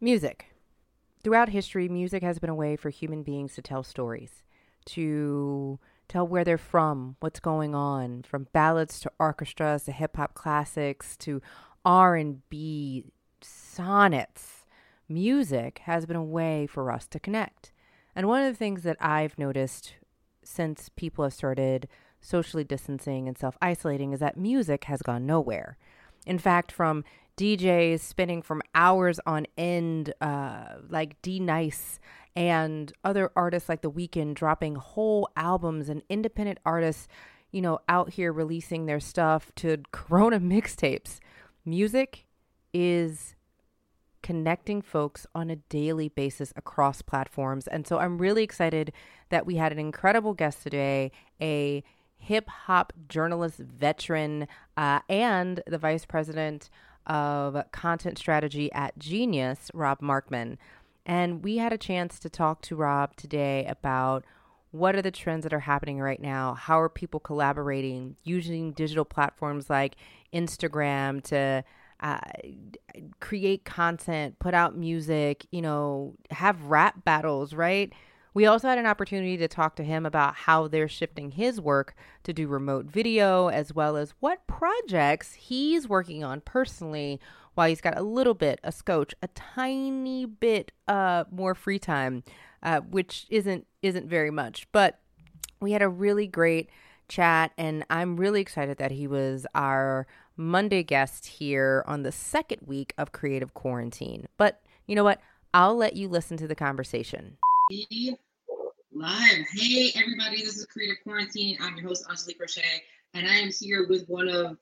Music. Throughout history, music has been a way for human beings to tell stories, to tell where they're from, what's going on, from ballads to orchestras to hip hop classics to R&B sonnets. Music has been a way for us to connect. And one of the things that I've noticed since people have started socially distancing and self-isolating is that music has gone nowhere. In fact, from DJs spinning from hours on end, uh, like D Nice and other artists like The Weeknd dropping whole albums and independent artists, you know, out here releasing their stuff to Corona mixtapes. Music is connecting folks on a daily basis across platforms. And so I'm really excited that we had an incredible guest today, a hip hop journalist veteran uh, and the vice president of content strategy at Genius, Rob Markman. And we had a chance to talk to Rob today about what are the trends that are happening right now? How are people collaborating using digital platforms like Instagram to uh, create content, put out music, you know, have rap battles, right? We also had an opportunity to talk to him about how they're shifting his work to do remote video, as well as what projects he's working on personally while he's got a little bit, a scotch, a tiny bit uh, more free time, uh, which isn't isn't very much. But we had a really great chat, and I'm really excited that he was our Monday guest here on the second week of Creative Quarantine. But you know what? I'll let you listen to the conversation. Live. Hey, everybody. This is Creative Quarantine. I'm your host, Angelique Roche, and I am here with one of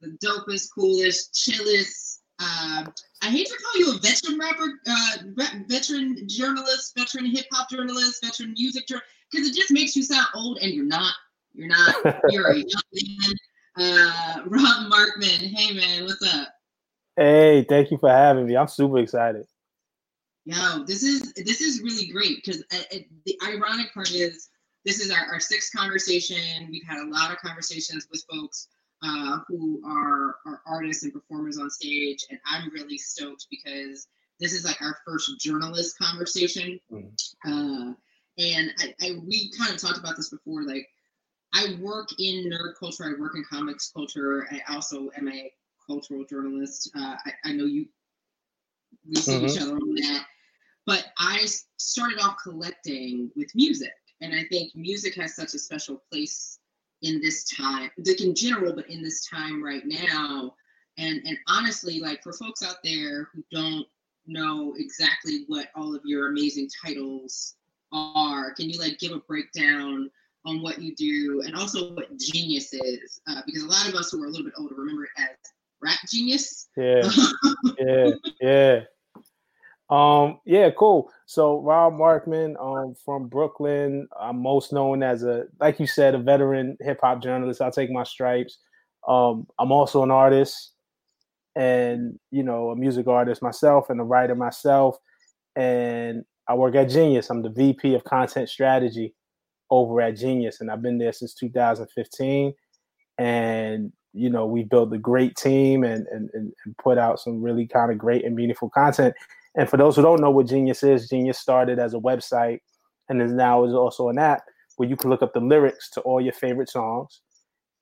the dopest, coolest, chillest. Uh, I hate to call you a veteran rapper, uh, veteran journalist, veteran hip hop journalist, veteran music journalist, because it just makes you sound old, and you're not. You're not. You're a young man. Uh, Rob Markman. Hey, man, what's up? Hey, thank you for having me. I'm super excited. Yo, this is this is really great because the ironic part is this is our, our sixth conversation. We've had a lot of conversations with folks uh, who are, are artists and performers on stage, and I'm really stoked because this is like our first journalist conversation. Mm. Uh, and I, I we kind of talked about this before. Like, I work in nerd culture. I work in comics culture. I also am a cultural journalist. Uh, I, I know you we see mm-hmm. each other on that. But I started off collecting with music. And I think music has such a special place in this time, like in general, but in this time right now. And and honestly, like for folks out there who don't know exactly what all of your amazing titles are, can you like give a breakdown on what you do and also what genius is? Uh, because a lot of us who are a little bit older remember it as rap genius. Yeah, yeah, yeah. Um, yeah, cool. So Rob Markman, um, from Brooklyn. I'm most known as a, like you said, a veteran hip hop journalist. I'll take my stripes. Um, I'm also an artist and you know, a music artist myself and a writer myself. And I work at Genius. I'm the VP of content strategy over at Genius, and I've been there since 2015. And you know, we built a great team and and, and put out some really kind of great and meaningful content. And for those who don't know what Genius is, Genius started as a website and is now is also an app where you can look up the lyrics to all your favorite songs.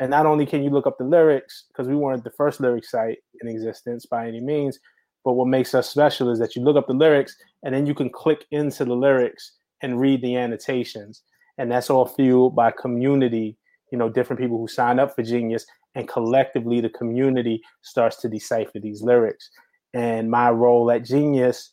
And not only can you look up the lyrics, because we weren't the first lyric site in existence by any means, but what makes us special is that you look up the lyrics and then you can click into the lyrics and read the annotations. And that's all fueled by community, you know, different people who sign up for Genius, and collectively the community starts to decipher these lyrics. And my role at Genius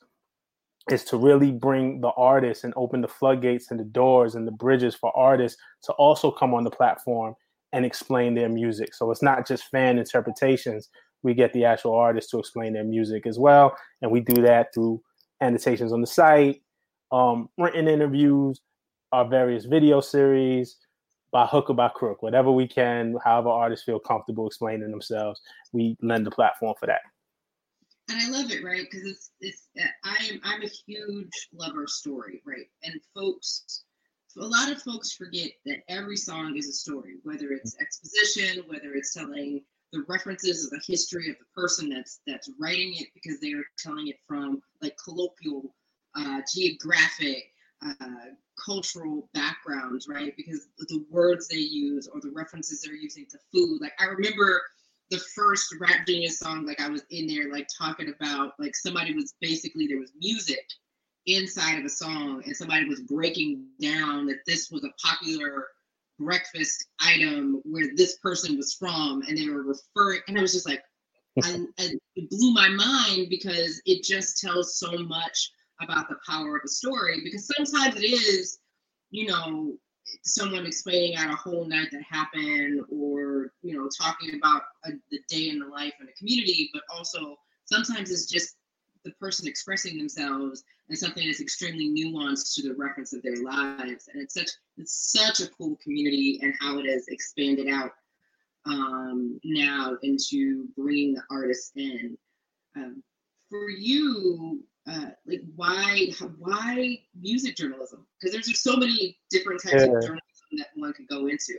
is to really bring the artists and open the floodgates and the doors and the bridges for artists to also come on the platform and explain their music. So it's not just fan interpretations. We get the actual artists to explain their music as well. And we do that through annotations on the site, um, written interviews, our various video series, by hook or by crook, whatever we can, however artists feel comfortable explaining themselves, we lend the platform for that and I love it, right? Because it's it's I'm I'm a huge lover story, right? And folks, a lot of folks forget that every song is a story, whether it's exposition, whether it's telling the references of the history of the person that's that's writing it because they are telling it from like colloquial, uh, geographic, uh, cultural backgrounds, right? Because the words they use or the references they're using to food. Like I remember the first rap genius song like i was in there like talking about like somebody was basically there was music inside of a song and somebody was breaking down that this was a popular breakfast item where this person was from and they were referring and i was just like I, I, it blew my mind because it just tells so much about the power of a story because sometimes it is you know someone explaining out a whole night that happened or you know talking about a, the day in the life in the community but also sometimes it's just the person expressing themselves and something that's extremely nuanced to the reference of their lives. And it's such it's such a cool community and how it has expanded out um, now into bringing the artists in. Um, for you uh, like why why music journalism? Because there's just so many different types yeah. of journalism that one could go into.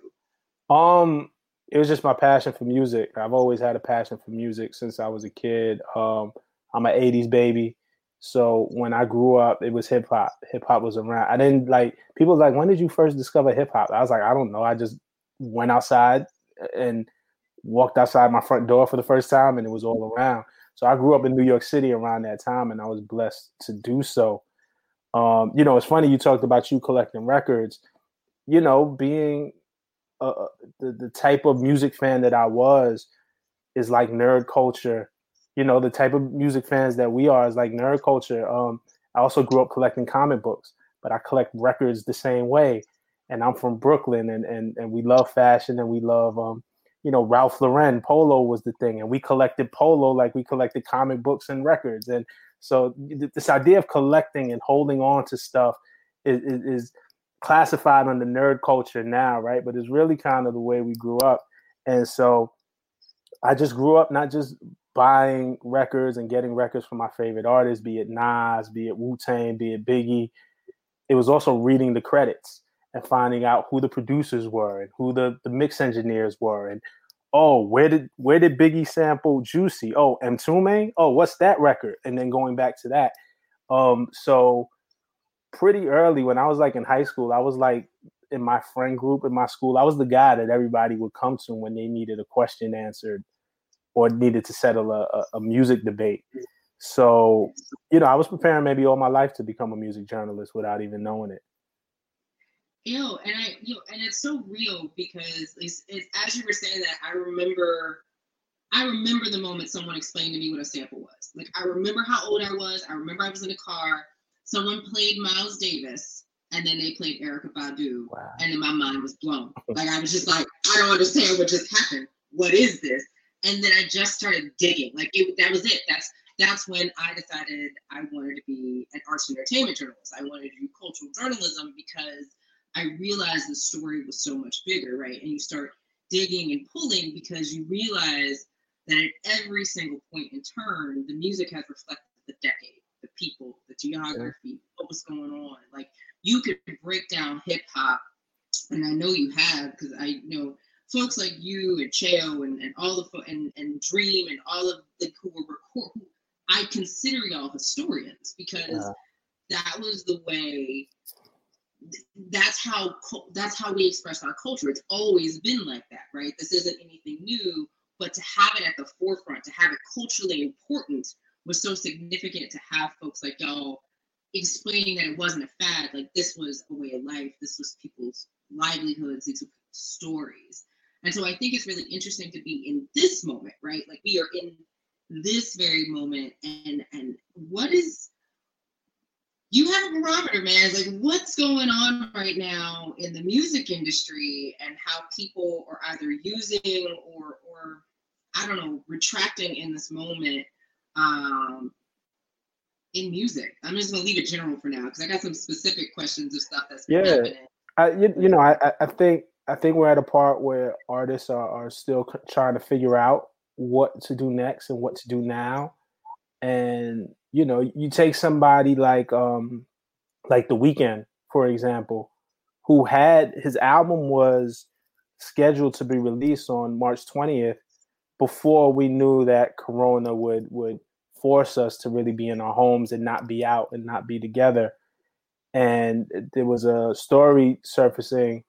Um, it was just my passion for music. I've always had a passion for music since I was a kid. Um, I'm an '80s baby, so when I grew up, it was hip hop. Hip hop was around. I didn't like people like, when did you first discover hip hop? I was like, I don't know. I just went outside and walked outside my front door for the first time, and it was all around. So I grew up in New York City around that time, and I was blessed to do so. Um, you know, it's funny you talked about you collecting records. You know, being the the type of music fan that I was is like nerd culture. You know, the type of music fans that we are is like nerd culture. Um, I also grew up collecting comic books, but I collect records the same way. And I'm from Brooklyn, and and and we love fashion, and we love um, you know, Ralph Lauren polo was the thing, and we collected polo like we collected comic books and records. And so this idea of collecting and holding on to stuff is, is, is classified under nerd culture now, right? But it's really kind of the way we grew up. And so I just grew up not just buying records and getting records from my favorite artists, be it Nas, be it Wu Tang, be it Biggie. It was also reading the credits and finding out who the producers were and who the, the mix engineers were and oh where did where did Biggie sample Juicy? Oh, Mtume? Oh, what's that record? And then going back to that. Um, so pretty early when I was like in high school, I was like in my friend group in my school, I was the guy that everybody would come to when they needed a question answered or needed to settle a, a, a music debate. So, you know, I was preparing maybe all my life to become a music journalist without even knowing it. Ew, and I, you know, and it's so real because it's, it's as you were saying that, I remember, I remember the moment someone explained to me what a sample was. Like I remember how old I was. I remember I was in a car. Someone played Miles Davis, and then they played Erykah Badu, wow. and then my mind was blown. Like I was just like, I don't understand what just happened. What is this? And then I just started digging. Like it, that was it. That's that's when I decided I wanted to be an arts and entertainment journalist. I wanted to do cultural journalism because I realized the story was so much bigger, right? And you start digging and pulling because you realize that at every single point in turn, the music has reflected the decade, the people, the geography, what was going on. Like you could break down hip hop, and I know you have because I know folks like you and Cheo and, and all the and, and Dream and all of the who were record. Who, I consider y'all historians because yeah. that was the way that's how that's how we express our culture. It's always been like that, right? This isn't anything new, but to have it at the forefront, to have it culturally important, was so significant. To have folks like y'all explaining that it wasn't a fad, like this was a way of life. This was people's livelihoods. These were stories. And so I think it's really interesting to be in this moment, right? Like we are in this very moment, and and what is you have a barometer, man. It's like what's going on right now in the music industry and how people are either using or or I don't know, retracting in this moment um in music. I'm just gonna leave it general for now because I got some specific questions of stuff that's yeah. Happening. I you, you know I I think I think we're at a part where artists are, are still trying to figure out what to do next and what to do now. And you know, you take somebody like um like The Weeknd for example, who had his album was scheduled to be released on March 20th before we knew that Corona would would force us to really be in our homes and not be out and not be together. And there was a story surfacing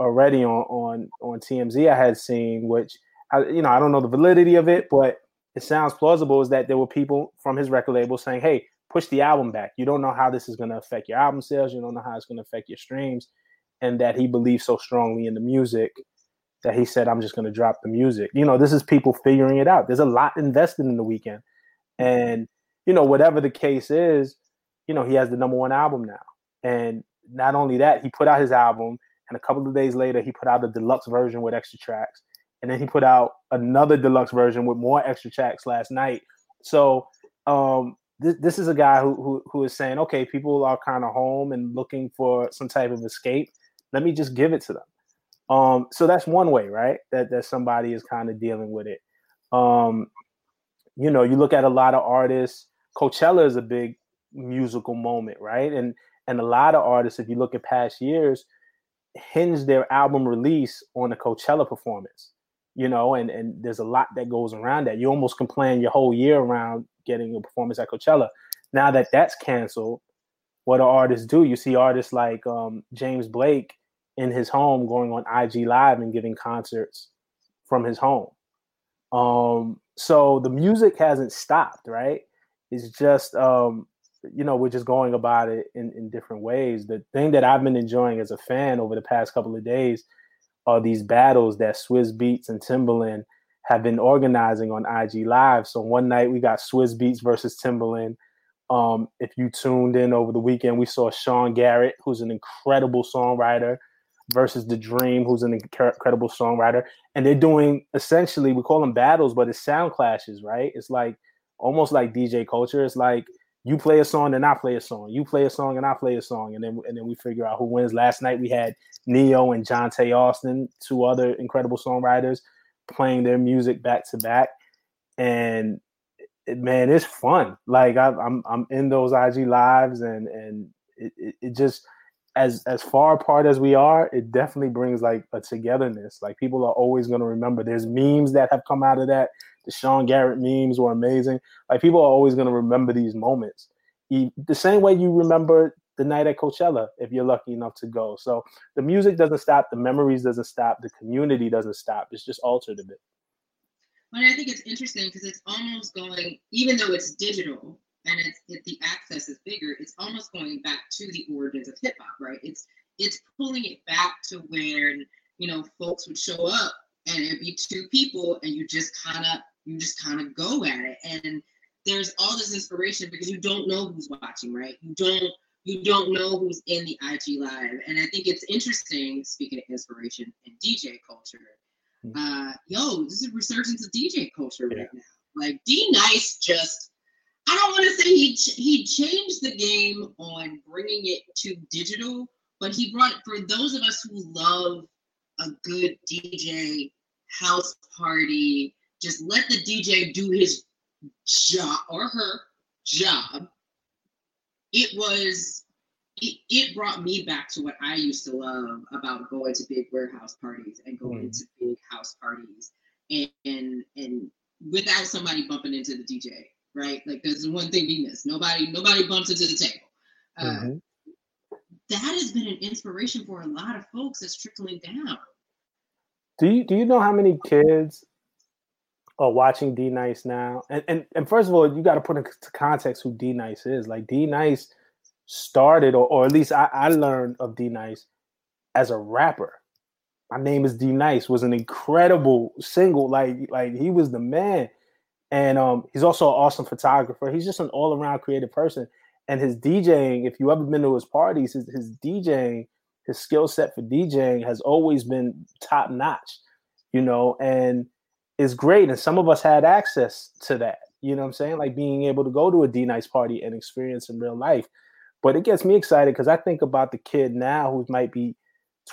already on on on TMZ I had seen, which I, you know I don't know the validity of it, but it sounds plausible. Is that there were people from his record label saying, "Hey, push the album back. You don't know how this is going to affect your album sales. You don't know how it's going to affect your streams." And that he believed so strongly in the music that he said, "I'm just going to drop the music." You know, this is people figuring it out. There's a lot invested in the Weeknd. and you know, whatever the case is, you know, he has the number one album now, and not only that, he put out his album and a couple of days later, he put out a deluxe version with extra tracks. And then he put out another deluxe version with more extra tracks last night. So um, this, this is a guy who, who, who is saying, okay, people are kind of home and looking for some type of escape. Let me just give it to them. Um, so that's one way, right? That that somebody is kind of dealing with it. Um, you know, you look at a lot of artists. Coachella is a big musical moment, right? And and a lot of artists, if you look at past years, hinge their album release on a Coachella performance, you know, and, and there's a lot that goes around that. You almost can plan your whole year around getting a performance at Coachella. Now that that's canceled, what do artists do? You see artists like um, James Blake in his home going on IG Live and giving concerts from his home. Um, so the music hasn't stopped, right? It's just um, you know, we're just going about it in, in different ways. The thing that I've been enjoying as a fan over the past couple of days are these battles that Swizz Beatz and Timbaland have been organizing on IG Live. So one night we got Swizz Beatz versus Timbaland. Um, if you tuned in over the weekend, we saw Sean Garrett, who's an incredible songwriter, versus The Dream, who's an incredible songwriter. And they're doing essentially, we call them battles, but it's sound clashes, right? It's like almost like DJ culture. It's like you play a song and I play a song. You play a song and I play a song, and then and then we figure out who wins. Last night we had Ne-Yo and Johntá Austin, two other incredible songwriters, playing their music back to back, and man, it's fun. Like I, I'm, I'm in those IG lives, and and it, it, it just as as far apart as we are, it definitely brings like a togetherness. Like people are always going to remember. There's memes that have come out of that the Sean Garrett memes were amazing. Like people are always going to remember these moments. the same way you remember the night at Coachella if you're lucky enough to go. So the music doesn't stop, the memories doesn't stop, the community doesn't stop. It's just altered a bit. But I think it's interesting because it's almost going, even though it's digital and it's it, the access is bigger, it's almost going back to the origins of hip hop, right? It's it's pulling it back to where you know folks would show up and it'd be two people and you just kind of you just kind of go at it. And there's all this inspiration because you don't know who's watching right? You don't you don't know who's in the ig live. And i think it's interesting speaking of inspiration and dj culture mm-hmm. uh yo this is resurgence of dj culture right now. Like d nice just i don't want to say he he changed the game on bringing it to digital but he brought for those of us who love a good dj house party just let the DJ do his job or her job. It was it, it brought me back to what I used to love about going to big warehouse parties and going mm. to big house parties and, and and without somebody bumping into the DJ, right? Like there's one thing we miss. Nobody nobody bumps into the table. Uh, mm-hmm. that has been an inspiration for a lot of folks that's trickling down. Do you do you know how many kids are watching D Nice now? And and and first of all, you got to put into context who D Nice is. Like D Nice started, or or at least I, I learned of D Nice as a rapper. My name is D Nice was an incredible single. Like like he was the man, and um he's also an awesome photographer. He's just an all around creative person. And his DJing, if you ever been to his parties, his, his DJing his skill set for DJing has always been top notch, you know, and is great. And some of us had access to that, you know what I'm saying? Like being able to go to a D Nice party and experience in real life. But it gets me excited because I think about the kid now who might be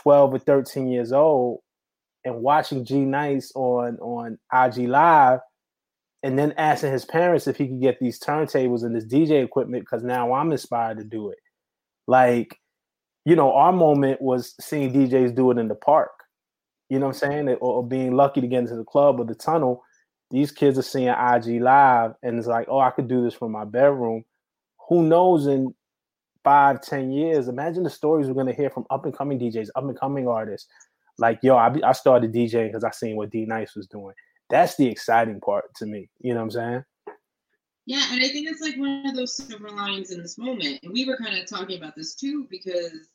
12 or 13 years old and watching D Nice on on IG Live and then asking his parents if he could get these turntables and this DJ equipment because now I'm inspired to do it. Like you know, our moment was seeing DJs do it in the park. You know what I'm saying? Or, or, being lucky to get into the club or the tunnel. These kids are seeing IG live and it's like, oh, I could do this from my bedroom. Who knows in five, ten years? Imagine the stories we're gonna hear from up and coming DJs, up and coming artists. Like, yo, I, I started DJing because I seen what D Nice was doing. That's the exciting part to me. You know what I'm saying? Yeah, and I think it's like one of those silver lines in this moment. And we were kind of talking about this too, because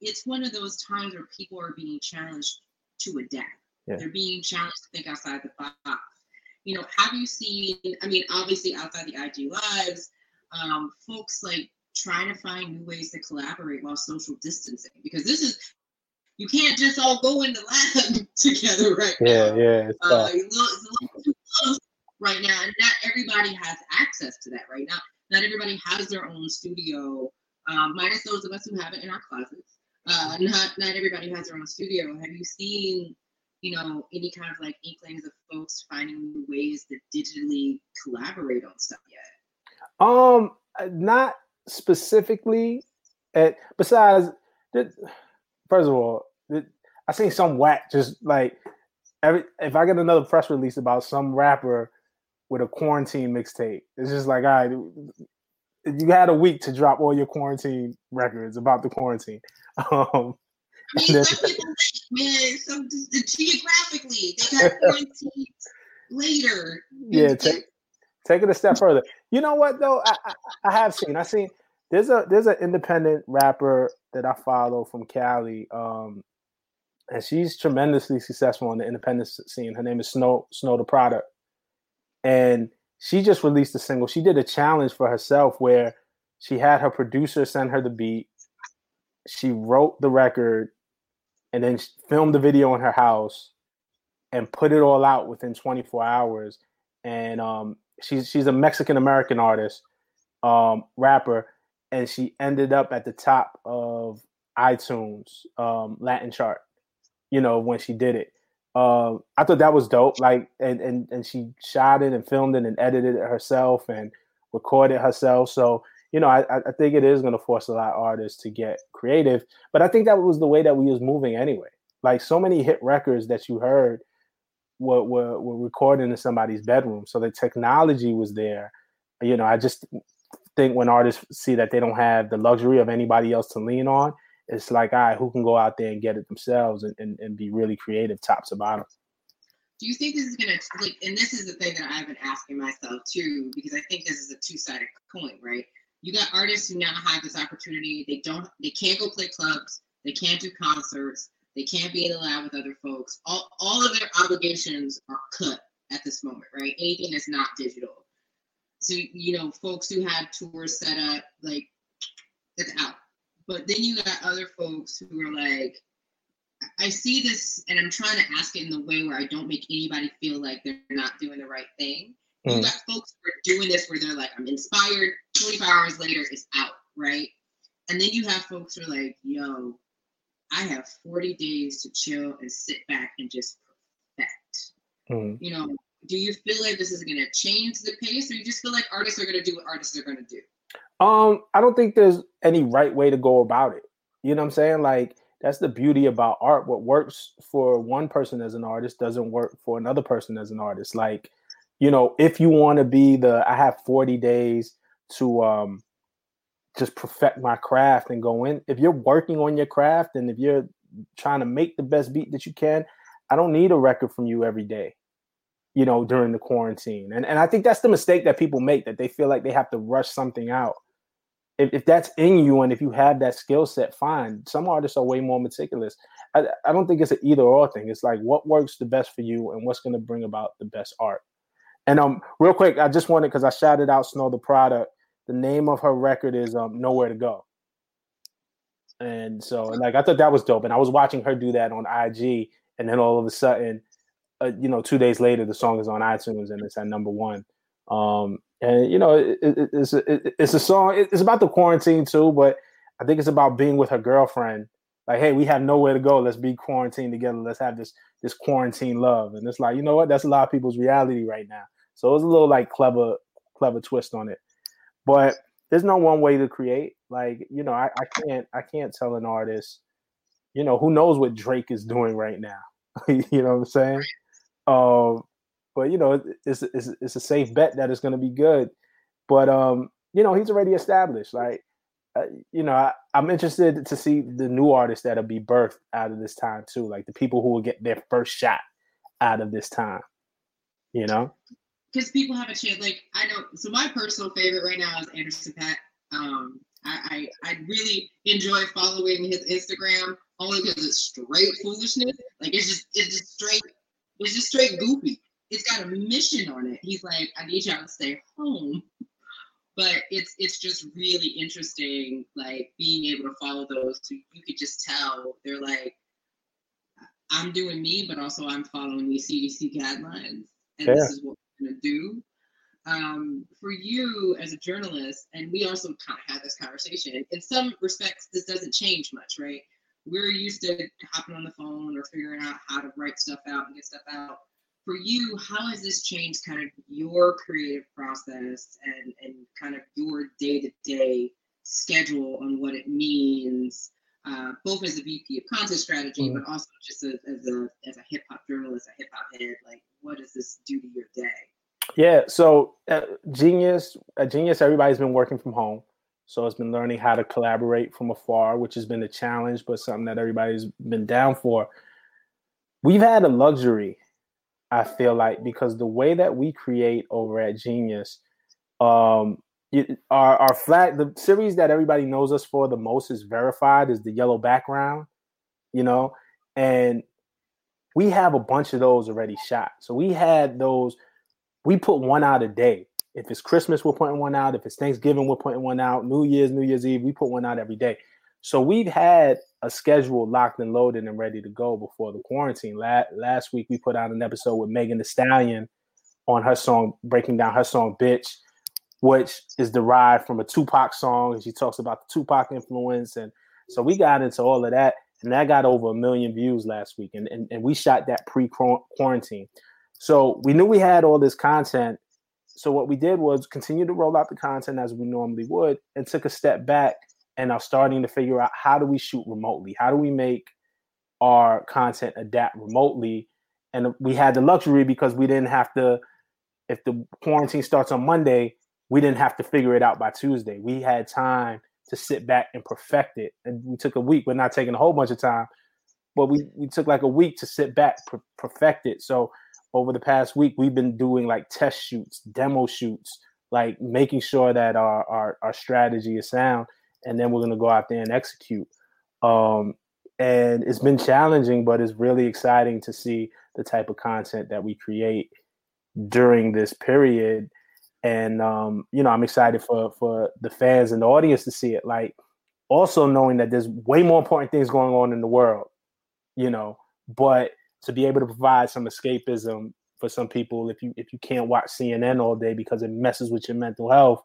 it's one of those times where people are being challenged to adapt. Yeah. They're being challenged to think outside the box. You know, have you seen? I mean, obviously outside the IG lives, um, folks like trying to find new ways to collaborate while social distancing because this is you can't just all go in the lab together right yeah, now. Yeah, it's, uh, it's, a little, it's a little too close right now, and not everybody has access to that right now. Not everybody has their own studio, um, minus those of us who have it in our closets uh, not not everybody has their own studio. Have you seen, you know, any kind of like inklings of folks finding new ways to digitally collaborate on stuff yet? Um, not specifically. At besides, first of all, I seen some whack just like every if I get another press release about some rapper with a quarantine mixtape, it's just like, all right, you had a week to drop all your quarantine records about the quarantine. Um, I mean, then, some people man, some geographically they got quarantined later. Yeah, take, take it a step further. You know what though? I, I, I have seen. I seen there's a there's an independent rapper that I follow from Cali. Um, and she's tremendously successful on the independent scene. Her name is Snow Snow the Product, and she just released a single. She did a challenge for herself where she had her producer send her the beat. She wrote the record and then filmed the video in her house and put it all out within 24 hours. And um, she's she's a Mexican American artist, um, rapper, and she ended up at the top of iTunes um, Latin chart. You know when she did it, uh, I thought that was dope. Like, and and and she shot it and filmed it and edited it herself and recorded herself. So you know, I I think it is going to force a lot of artists to get creative. But I think that was the way that we was moving anyway. Like so many hit records that you heard were were, were recorded in somebody's bedroom. So the technology was there. You know, I just think when artists see that they don't have the luxury of anybody else to lean on, it's like, all right, who can go out there and get it themselves and, and, and be really creative, top to bottom? Do you think this is gonna like? And this is the thing that I've been asking myself too, because I think this is a two-sided coin, right? You got artists who now have this opportunity. They don't, they can't go play clubs. They can't do concerts. They can't be in the lab with other folks. All, all of their obligations are cut at this moment, right? Anything that's not digital. So you know, folks who had tours set up, like it's out but then you got other folks who are like, I see this and I'm trying to ask it in the way where I don't make anybody feel like they're not doing the right thing. Mm. You got folks who are doing this where they're like, I'm inspired, 24 hours later it's out, right? And then you have folks who are like, yo, I have 40 days to chill and sit back and just perfect. Mm. You know, do you feel like this is going to change the pace or you just feel like artists are going to do what artists are going to do? Um, I don't think there's any right way to go about it. You know what I'm saying? Like that's the beauty about art. What works for one person as an artist doesn't work for another person as an artist. Like, you know, if you want to be the I have 40 days to um just perfect my craft and go in. If you're working on your craft and if you're trying to make the best beat that you can, I don't need a record from you every day, you know, during the quarantine. And and I think that's the mistake that people make that they feel like they have to rush something out. If, if that's in you and if you have that skill set, fine. Some artists are way more meticulous. I, I don't think it's an either or thing. It's like what works the best for you and what's going to bring about the best art. And um, real quick, I just wanted because I shouted out Snow the Product. The name of her record is um Nowhere to Go. And so, and like I thought that was dope. And I was watching her do that on IG, and then all of a sudden, uh, you know, two days later, the song is on iTunes and it's at number one. Um, and you know, it, it, it's a, it, it's a song. It's about the quarantine too, but I think it's about being with her girlfriend. Like, hey, we have nowhere to go. Let's be quarantined together. Let's have this this quarantine love. And it's like, you know what? That's a lot of people's reality right now. So it was a little like clever, clever twist on it. But there's no one way to create. Like, you know, I, I can't I can't tell an artist, you know, who knows what Drake is doing right now. you know what I'm saying? Um, but you know, it's, it's it's a safe bet that it's gonna be good. But um, you know, he's already established. Like, uh, you know, I, I'm interested to see the new artists that'll be birthed out of this time too. Like the people who will get their first shot out of this time. You know because people have a chance. Like I know, so my personal favorite right now is Anderson .Paak. Um, I, I, I really enjoy following his Instagram only because it's straight foolishness. Like it's just it's just straight it's just straight goofy. It's got a mission on it. He's like, I need y'all to stay home. But it's it's just really interesting, like being able to follow those. So you could just tell they're like, I'm doing me, but also I'm following these CDC guidelines, and yeah. this is what we're going to do. Um, for you as a journalist, and we also kind of had this conversation. In some respects, this doesn't change much, right? We're used to hopping on the phone or figuring out how to write stuff out and get stuff out. For you, how has this changed kind of your creative process and, and kind of your day to day schedule on what it means, uh, both as a VP of content strategy, mm-hmm. but also just a, as a as a hip hop journalist, a hip hop head? Like, what does this do to your day? Yeah, so uh, Genius, at Genius, everybody's been working from home, so it's been learning how to collaborate from afar, which has been a challenge, but something that everybody's been down for. We've had a luxury, I feel like, because the way that we create over at Genius, um, it, our our flat the series that everybody knows us for the most is verified is the yellow background, you know, and we have a bunch of those already shot. So we had those. We put one out a day. If it's Christmas, we're putting one out. If it's Thanksgiving, we're putting one out. New Year's, New Year's Eve, we put one out every day. So we've had a schedule locked and loaded and ready to go before the quarantine. Last, last week we put out an episode with Megan Thee Stallion on her song, breaking down her song "Bitch," which is derived from a Tupac song, and she talks about the Tupac influence, and so we got into all of that and that got over a million views last week. And, and, and we shot that pre quarantine. So we knew we had all this content. So what we did was continue to roll out the content as we normally would and took a step back and are starting to figure out how do we shoot remotely? How do we make our content adapt remotely? And we had the luxury because we didn't have to, if the quarantine starts on Monday, we didn't have to figure it out by Tuesday. We had time to sit back and perfect it. And we took a week. We're not taking a whole bunch of time, but we, we took like a week to sit back, per- perfect it. So over the past week, we've been doing like test shoots, demo shoots, like making sure that our, our, our strategy is sound. And then we're going to go out there and execute. Um, and it's been challenging, but it's really exciting to see the type of content that we create during this period and um, you know i'm excited for for the fans and the audience to see it like also knowing that there's way more important things going on in the world you know but to be able to provide some escapism for some people if you if you can't watch cnn all day because it messes with your mental health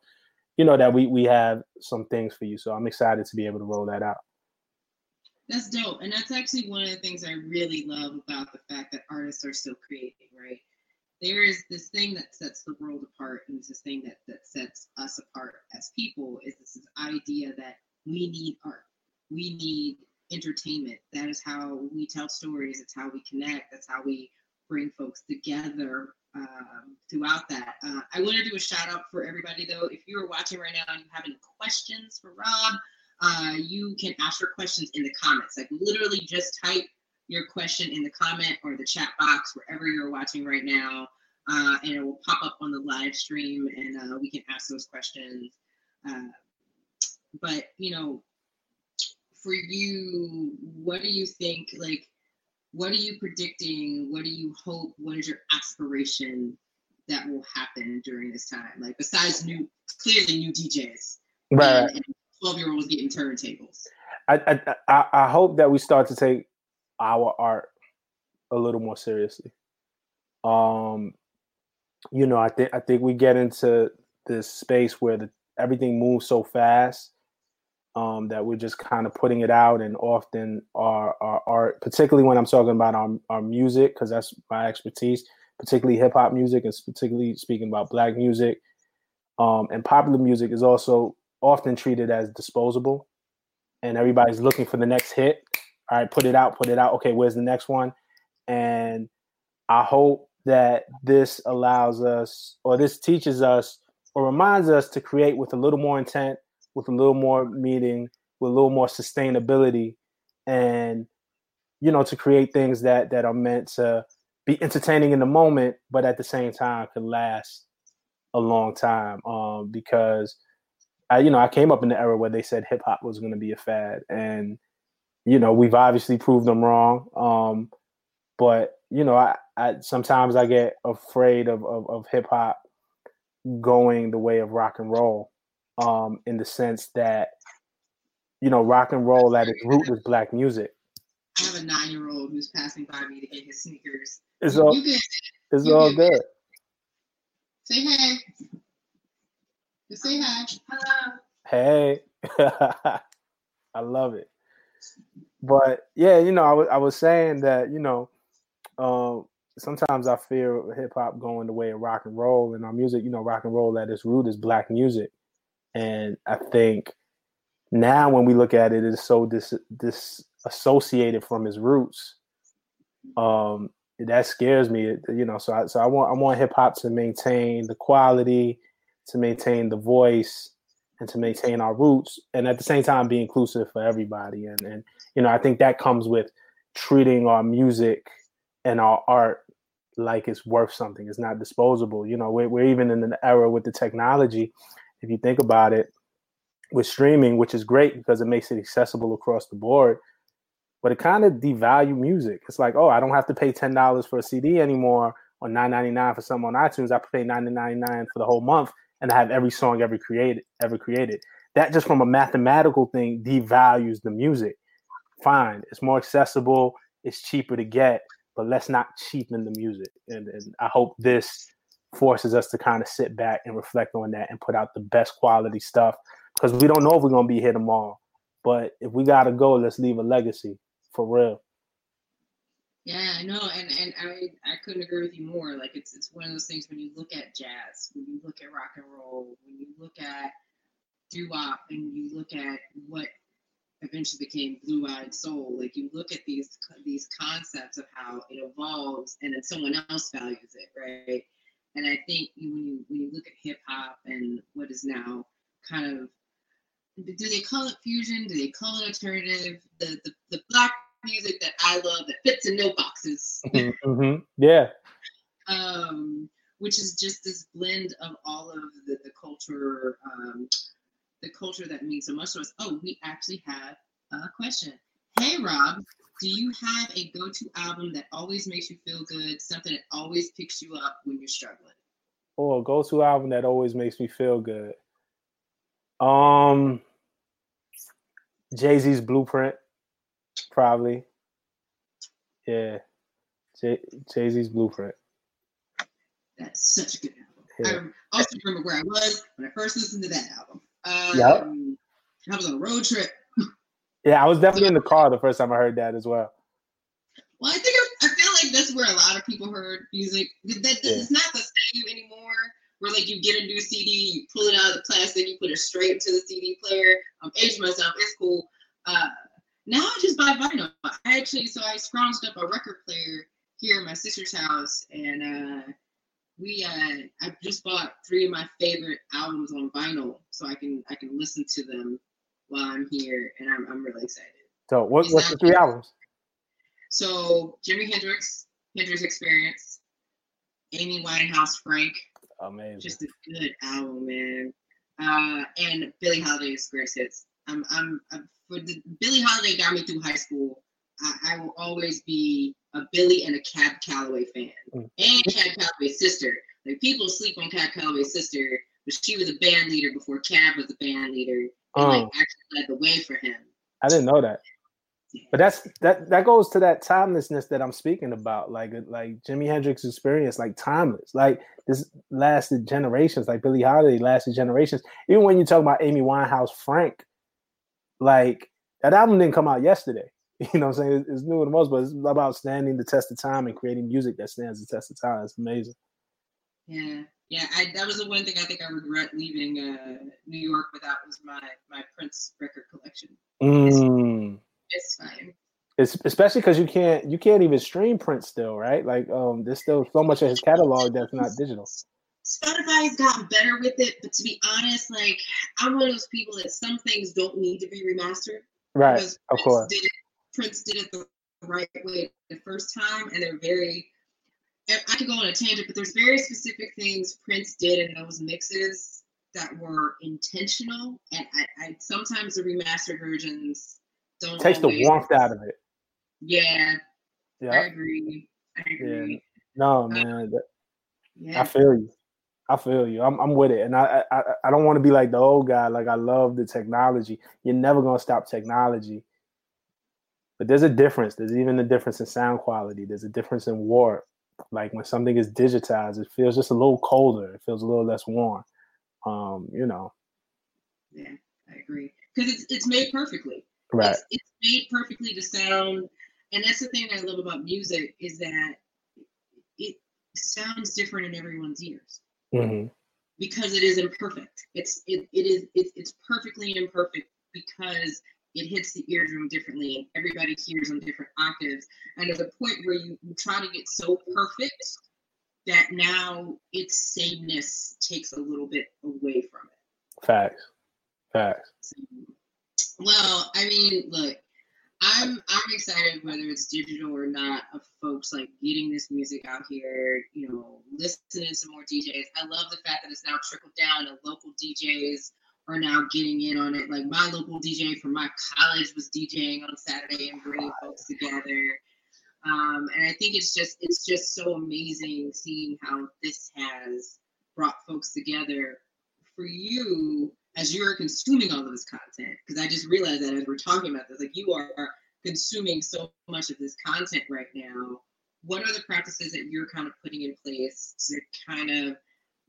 you know that we we have some things for you. So i'm excited to be able to roll that out. That's dope. And that's actually one of the things i really love about the fact that artists are still creating right? There is this thing that sets the world apart and this thing that, that sets us apart as people is this idea that we need art. We need entertainment that is how we tell stories it's how we connect that's how we bring folks together um, throughout that. Uh, I want to do a shout out for everybody though. If you are watching right now and you have any questions for Rob, uh, you can ask your questions in the comments. Like literally just type your question in the comment or the chat box wherever you're watching right now, uh, and it will pop up on the live stream, and uh, we can ask those questions. Uh, but you know, for you, what do you think? Like, what are you predicting? What do you hope? What is your aspiration that will happen during this time? Like, besides new, clearly new DJs, right? Twelve year olds getting turntables. I, I I hope that we start to take our art a little more seriously. Um, you know, I think I think we get into this space where the, everything moves so fast um, that we're just kind of putting it out, and often our, our art, particularly when I'm talking about our, our music, because that's my expertise, particularly hip hop music, and particularly speaking about black music, um, and popular music is also often treated as disposable, and everybody's looking for the next hit. All right, put it out, put it out. Okay, where's the next one? And I hope that this allows us, or this teaches us, or reminds us to create with a little more intent with a little more meaning, with a little more sustainability, and you know, to create things that that are meant to be entertaining in the moment, but at the same time could last a long time. Um, because I, you know, I came up in the era where they said hip hop was going to be a fad, and you know, we've obviously proved them wrong. Um, but you know, I, I sometimes I get afraid of of, of hip hop going the way of rock and roll um, in the sense that you know rock and roll at its root is black music. I have a nine-year-old who's passing by me to get his sneakers. It's all you good. It's you all good. good. Say hey. Just say hi. Hello. Hey. I love it. But yeah, you know, I was I was saying that you know, um, sometimes I fear hip hop going the way of rock and roll, and our music, you know, rock and roll at its root is black music. And I think now when we look at it, it is so dis, disassociated from its roots. Um, that scares me, you know. So I, so I want I want hip hop to maintain the quality, to maintain the voice, and to maintain our roots, and at the same time be inclusive for everybody. And and you know I think that comes with treating our music and our art like it's worth something. It's not disposable. You know, we're, we're even in an era with the technology if you think about it, with streaming, which is great because it makes it accessible across the board, but it kind of devalue music. It's like, oh, I don't have to pay ten dollars for a CD anymore, or nine ninety nine for some on iTunes. I pay nine ninety nine for the whole month, and I have every song ever created. Ever created. That just from a mathematical thing devalues the music. Fine, it's more accessible. It's cheaper to get, but let's not cheapen the music. And, and I hope this forces us to kind of sit back and reflect on that and put out the best quality stuff because we don't know if we're gonna be here tomorrow. But if we gotta go, let's leave a legacy for real. Yeah, I know, and and I I couldn't agree with you more. Like it's it's one of those things when you look at jazz, when you look at rock and roll, when you look at doo wop, and you look at what eventually became blue eyed soul. Like you look at these these concepts of how it evolves, and then someone else values it, right? And I think when you when you look at hip hop and what is now kind of do they call it fusion? Do they call it alternative? The the, the black music that I love that fits in no boxes. mm-hmm. Yeah. Um, which is just this blend of all of the, the culture, um, the culture that means so much to us. Oh, we actually have a question. Hey Rob, do you have a go-to album that always makes you feel good something that always picks you up when you're struggling? Oh a go-to album that always makes me feel good. Um jay-z's blueprint probably. Yeah Jay- jay-z's blueprint. That's such a good album. Yeah. i also remember where i was when i first listened to that album. Um, yep. i was on a road trip yeah, I was definitely in the car the first time I heard that as well. Well, I think I feel like that's where a lot of people heard music. That, that yeah. it's not the same anymore. Where like you get a new CD, you pull it out of the plastic, you put it straight into the CD player. I'm aging myself. It's cool. Uh, now I just buy vinyl. I actually so I scrounged up a record player here at my sister's house, and uh, we uh, I just bought three of my favorite albums on vinyl, so I can I can listen to them while I'm here, and I'm I'm really excited. So what, what's the three albums? So Jimi Hendrix, Hendrix Experience, Amy Winehouse, Frank. Amazing. Just a good album, man. Uh, and Billie Holiday's greatest hits. I'm, I'm, I'm for the Billie Holiday got me through high school. I, I will always be a Billie and a Cab Calloway fan, Mm. and Cab Calloway's sister. Like people sleep on Cab Calloway's sister, but she was a band leader before Cab was a band leader, and like Oh. actually led the way for him. I didn't know that. But that's that that goes to that timelessness that I'm speaking about. Like uh, like Jimi Hendrix experience, like timeless. Like this lasted generations. Like Billie Holiday lasted generations. Even when you talk about Amy Winehouse, Frank, like that album didn't come out yesterday. You know what I'm saying? It's, it's new and most, but it's about standing the test of time and creating music that stands the test of time. It's amazing. Yeah, yeah. I, that was the one thing I think I regret leaving uh, New York without was my my Prince record collection. Mm. It's fine. It's especially because you can't you can't even stream Prince still, right? Like um, there's still so much of his catalog that's not digital. Spotify's gotten better with it, but to be honest, like I'm one of those people that some things don't need to be remastered. Right, of Prince course. Did it, Prince did it the right way the first time, and they're very. I could go on a tangent, but there's very specific things Prince did in those mixes that were intentional, and I, I sometimes the remastered versions don't takes the warmth out of it. Yeah, I agree. I Yeah. agree. No, man. that- Yeah. I feel you. I feel you. I'm I'm with it. And I I, I don't want to be like the old guy. Like I love the technology. You're never gonna stop technology. But there's a difference. There's even a difference in sound quality. There's a difference in warp. Like when something is digitized, it feels just a little colder. It feels a little less warm. Um, you know. Yeah, I agree. Because it's it's made perfectly. Right. It's, it's made perfectly to sound, and that's the thing I love about music is that it sounds different in everyone's ears hmm because it is imperfect. It's it, it is it, it's perfectly imperfect because it hits the eardrum differently and everybody hears on different octaves. And there's a point where you, you try to get so perfect that now its sameness takes a little bit away from it. Facts. Facts. Well, I mean, look, I'm I'm excited whether it's digital or not of folks like getting this music out here, you know, listening to more DJs. I love the fact that it's now trickled down to local DJs are now getting in on it. Like my local DJ from my college was DJing on Saturday and bringing folks together. Um, and I think it's just it's just so amazing seeing how this has brought folks together for you as you're consuming all of this content. Because I just realized that as we're talking about this, like you are consuming so much of this content right now. What are the practices that you're kind of putting in place to kind of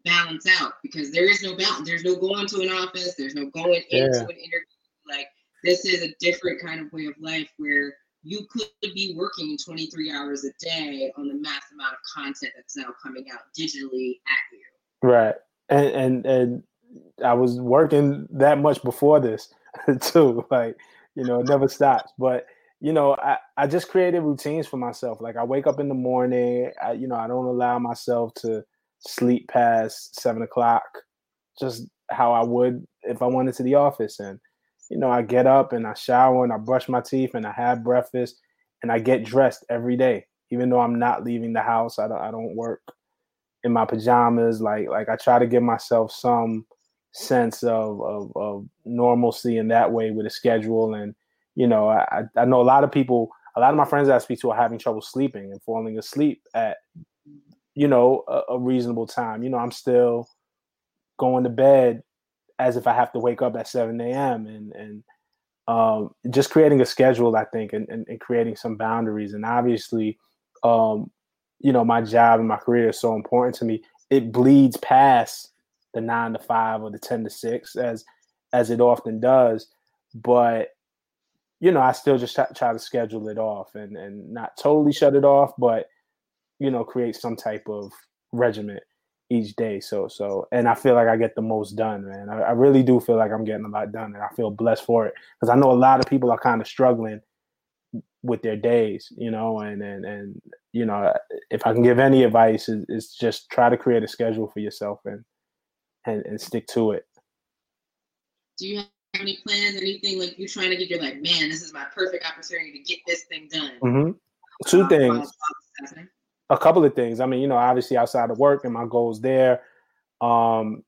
balance out? Because there is no balance. There's no going to an office. There's no going Yeah. into an interview. Like this is a different kind of way of life where you could be working 23 hours a day on the mass amount of content that's now coming out digitally at you. Right. And and and I was working that much before this too. Like, you know, it never stops. But you know, I, I just created routines for myself. Like I wake up in the morning, I you know, I don't allow myself to sleep past seven o'clock, just how I would if I went into the office. And, you know, I get up and I shower and I brush my teeth and I have breakfast and I get dressed every day. Even though I'm not leaving the house, I don't I don't work in my pajamas. Like like I try to give myself some sense of of, of normalcy in that way with a schedule. And you know, I I know a lot of people, a lot of my friends I speak to are having trouble sleeping and falling asleep at you know a, a reasonable time. You know, I'm still going to bed as if I have to wake up at 7 a.m. and and um, just creating a schedule, I think, and, and, and creating some boundaries. And obviously, um, you know, my job and my career is so important to me. It bleeds past the nine to five or the ten to six as as it often does. But you know, I still just try, try to schedule it off and and not totally shut it off, but you know, create some type of regiment each day. So so, and I feel like I get the most done, man. I, I really do feel like I'm getting a lot done, and I feel blessed for it because I know a lot of people are kind of struggling with their days, you know, and and and you know, if I can give any advice, is, is just try to create a schedule for yourself and and and stick to it. Do you have any plans? Anything like you're trying to get? You're like, man, this is my perfect opportunity to get this thing done. Mm-hmm. Two uh, things. A couple of things. I mean, you know, obviously outside of work and my goals there. Um,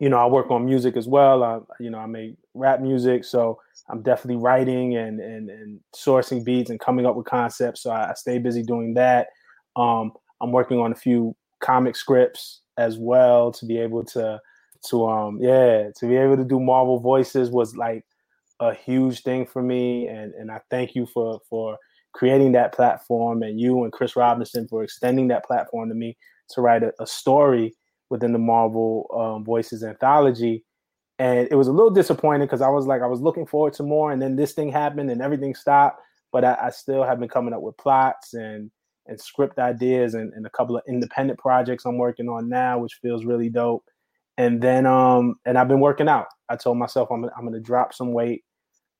you know, I work on music as well. I, you know, I make rap music, so I'm definitely writing and and and sourcing beats and coming up with concepts. So I, I stay busy doing that. Um, I'm working on a few comic scripts as well to be able to to um yeah to be able to do Marvel voices was like a huge thing for me, and and I thank you for for creating that platform and you and Chris Robinson for extending that platform to me to write a, a story within the Marvel um, Voices anthology. And it was a little disappointing because I was like, I was looking forward to more, and then this thing happened and everything stopped. But I, I still have been coming up with plots and and script ideas and, and a couple of independent projects I'm working on now, which feels really dope. And then um and I've been working out. I told myself I'm I'm gonna drop some weight.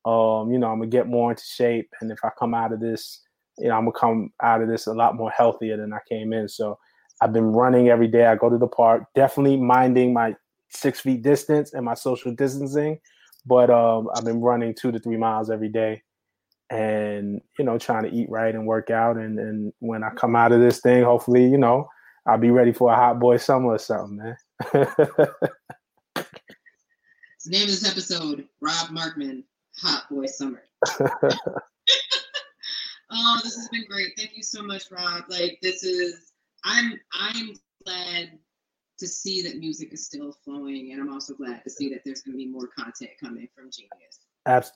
Um, you know, I'm gonna get more into shape. And if I come out of this, you know, I'm gonna come out of this a lot more healthier than I came in. So I've been running every day. I go to the park, definitely minding my six feet distance and my social distancing. But um, I've been running two to three miles every day and, you know, trying to eat right and work out. And, and when I come out of this thing, hopefully, you know, I'll be ready for a hot boy summer or something, man. name of this episode, Rob Markman, Hot Boy Summer. oh, this has been great. Thank you so much, Rob. Like this is I'm I'm glad to see that music is still flowing, and I'm also glad to see that there's going to be more content coming from Genius.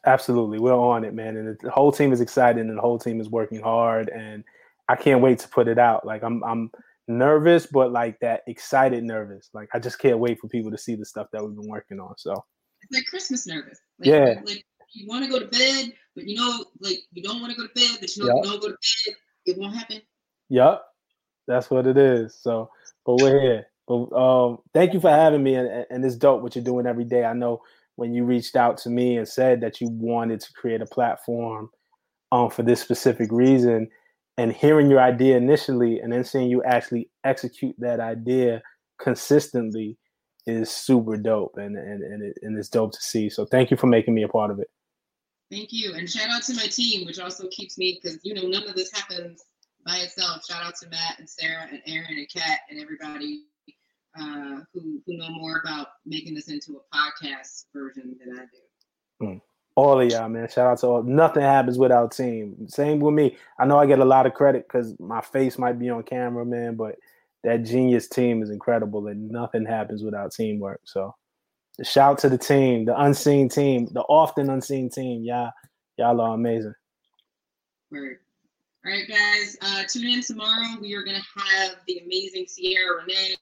Absolutely, we're on it, man, and the whole team is excited, and the whole team is working hard, and I can't wait to put it out. Like I'm, I'm nervous, but like that excited nervous. Like I just can't wait for people to see the stuff that we've been working on. So it's like Christmas nervous. Like, yeah. Like you want to go to bed, but you know, like you don't want to go to bed, but you know, yep. you don't go to bed, it won't happen. Yep. That's what it is. So, but we're here. But um, thank you for having me, and, and it's dope what you're doing every day. I know when you reached out to me and said that you wanted to create a platform um, for this specific reason, and hearing your idea initially, and then seeing you actually execute that idea consistently is super dope, and and and, it, and it's dope to see. So, thank you for making me a part of it. Thank you, and shout out to my team, which also keeps me because you know none of this happens by itself. Shout out to Matt and Sarah and Aaron and Kat and everybody uh, who who know more about making this into a podcast version than I do. Mm. All of y'all, man. Shout out to all. Nothing happens without team. Same with me. I know I get a lot of credit because my face might be on camera, man, but that genius team is incredible, and nothing happens without teamwork. So, shout to the team, the unseen team, the often unseen team. Y'all, y'all are amazing. Word. All right, guys, uh, tune in tomorrow. We are going to have the amazing Ciara Renée,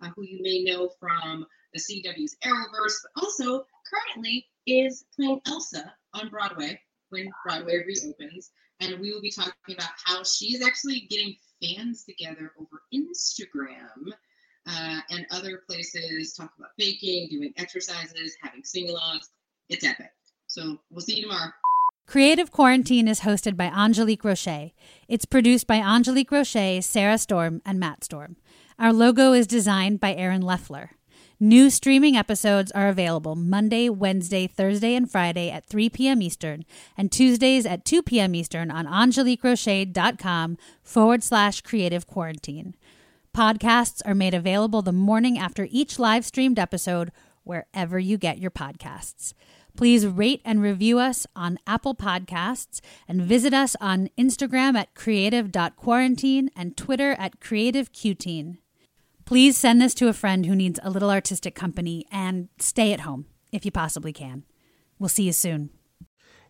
uh, who you may know from the CW's Arrowverse, but also currently is playing Elsa on Broadway when Broadway reopens. And we will be talking about how she is actually getting fans together over Instagram uh, and other places, talk about baking, doing exercises, having sing alongs. It's epic. So we'll see you tomorrow. Creative Quarantine is hosted by Angelique Roche. It's produced by Angelique Roche, Sarah Storm, and Matt Storm. Our logo is designed by Aaron Leffler. New streaming episodes are available Monday, Wednesday, Thursday, and Friday at 3 p.m. Eastern, and Tuesdays at 2 p.m. Eastern on angeliqueroche.com forward slash creative quarantine. Podcasts are made available the morning after each live streamed episode wherever you get your podcasts. Please rate and review us on Apple Podcasts and visit us on Instagram at creative.quarantine and Twitter at creativeqteen. Please send this to a friend who needs a little artistic company and stay at home if you possibly can. We'll see you soon.